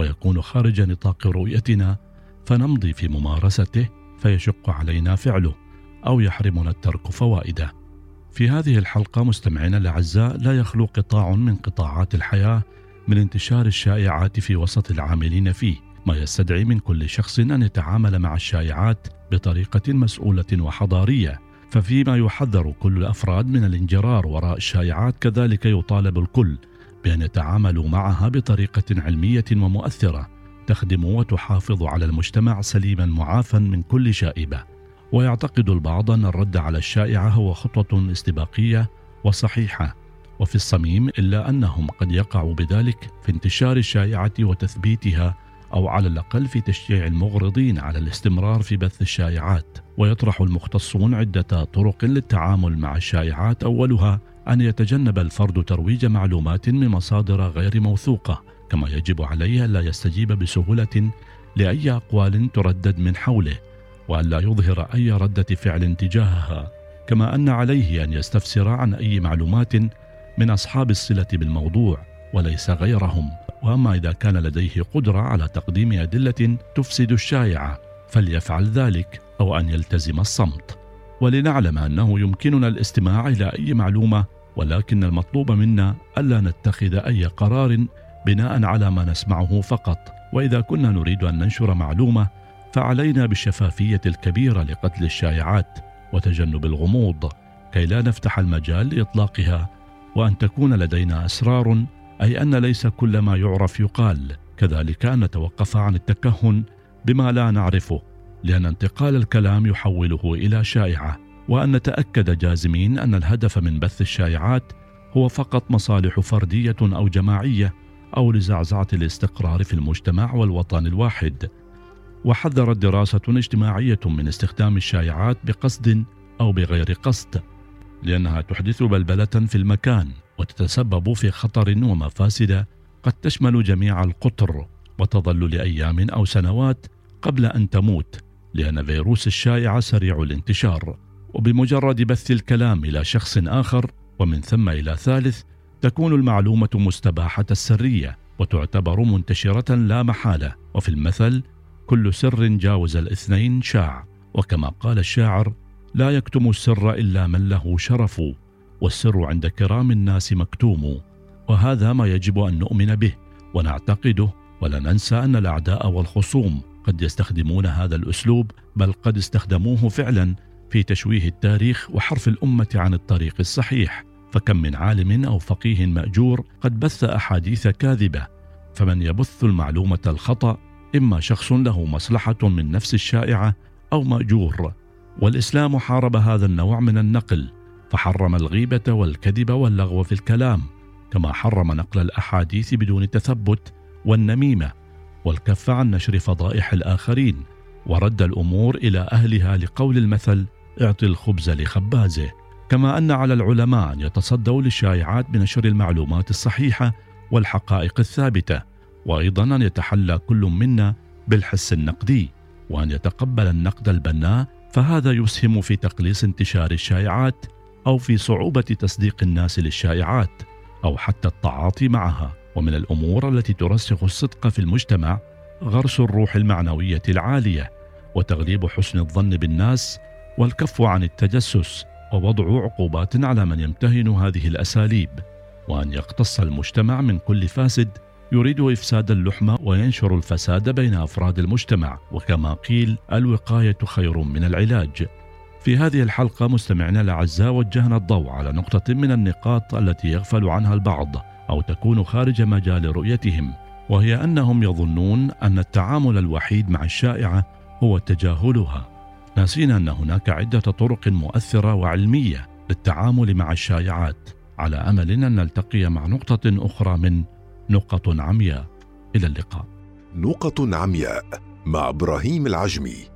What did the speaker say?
ويكون خارج نطاق رؤيتنا فنمضي في ممارسته فيشق علينا فعله أو يحرمنا الترك فوائده. في هذه الحلقة مستمعينا الأعزاء لا يخلو قطاع من قطاعات الحياة من انتشار الشائعات في وسط العاملين فيه، ما يستدعي من كل شخص أن يتعامل مع الشائعات بطريقة مسؤولة وحضارية، ففيما يحذر كل الأفراد من الانجرار وراء الشائعات كذلك يطالب الكل بان يتعاملوا معها بطريقة علمية ومؤثرة تخدم وتحافظ على المجتمع سليما معافا من كل شائبة. ويعتقد البعض أن الرد على الشائعة هو خطوة استباقية وصحيحة. وفي الصميم إلا أنهم قد يقعوا بذلك في انتشار الشائعة وتثبيتها أو على الأقل في تشجيع المغرضين على الاستمرار في بث الشائعات. ويطرح المختصون عدة طرق للتعامل مع الشائعات أولها أن يتجنب الفرد ترويج معلومات من مصادر غير موثوقة كما يجب عليه الا يستجيب بسهولة لأي أقوال تردد من حوله وأن لا يظهر أي رده فعل تجاهها كما أن عليه أن يستفسر عن أي معلومات من أصحاب الصلة بالموضوع وليس غيرهم. وأما إذا كان لديه قدرة على تقديم أدلة تفسد الشائعة فليفعل ذلك أو أن يلتزم الصمت. ولنعلم أنه يمكننا الاستماع إلى أي معلومة ولكن المطلوب منا ألا نتخذ أي قرار بناء على ما نسمعه فقط. وإذا كنا نريد أن ننشر معلومة فعلينا بالشفافية الكبيرة لقتل الشائعات وتجنب الغموض كي لا نفتح المجال لإطلاقها. وأن تكون لدينا أسرار أي أن ليس كل ما يعرف يقال. كذلك أن نتوقف عن التكهن بما لا نعرفه لأن انتقال الكلام يحوله إلى شائعة. وأن نتأكد جازمين أن الهدف من بث الشائعات هو فقط مصالح فردية أو جماعية أو لزعزعة الاستقرار في المجتمع والوطن الواحد. وحذرت دراسة اجتماعية من استخدام الشائعات بقصد أو بغير قصد لأنها تحدث بلبلة في المكان وتتسبب في خطر ومفاسد قد تشمل جميع القطر وتظل لايام أو سنوات قبل أن تموت لأن فيروس الشائعه سريع الانتشار. وبمجرد بث الكلام إلى شخص آخر ومن ثم إلى ثالث تكون المعلومة مستباحة السرية وتعتبر منتشرة لا محالة. وفي المثل كل سر جاوز الاثنين شاع. وكما قال الشاعر لا يكتم السر إلا من له شرف والسر عند كرام الناس مكتوم. وهذا ما يجب أن نؤمن به ونعتقده ولا ننسى أن الأعداء والخصوم قد يستخدمون هذا الأسلوب بل قد استخدموه فعلا في تشويه التاريخ وحرف الأمة عن الطريق الصحيح. فكم من عالم أو فقيه مأجور قد بث أحاديث كاذبة. فمن يبث المعلومة الخطأ إما شخص له مصلحة من نفس الشائعة أو مأجور. والإسلام حارب هذا النوع من النقل فحرم الغيبة والكذب واللغو في الكلام كما حرم نقل الأحاديث بدون تثبت والنميمة. والكف عن نشر فضائح الآخرين ورد الأمور إلى أهلها لقول المثل اعط الخبز لخبازه. كما أن على العلماء أن يتصدوا للشائعات بنشر المعلومات الصحيحة والحقائق الثابتة وأيضا أن يتحلى كل منا بالحس النقدي وأن يتقبل النقد البناء فهذا يسهم في تقليص انتشار الشائعات أو في صعوبة تصديق الناس للشائعات أو حتى التعاطي معها. ومن الأمور التي ترسخ الصدق في المجتمع غرس الروح المعنوية العالية وتغليب حسن الظن بالناس والكف عن التجسس ووضع عقوبات على من يمتهن هذه الأساليب وأن يقتص المجتمع من كل فاسد يريد إفساد اللحمه وينشر الفساد بين أفراد المجتمع وكما قيل الوقاية خير من العلاج. في هذه الحلقة مستمعينا الأعزاء وجهنا الضوء على نقطة من النقاط التي يغفل عنها البعض أو تكون خارج مجال رؤيتهم وهي أنهم يظنون أن التعامل الوحيد مع الشائعة هو تجاهلها. ناسين أن هناك عدة طرق مؤثرة وعلمية للتعامل مع الشائعات على أمل أن نلتقي مع نقطة أخرى من نقط عمياء. إلى اللقاء. نقط عمياء مع إبراهيم العجمي.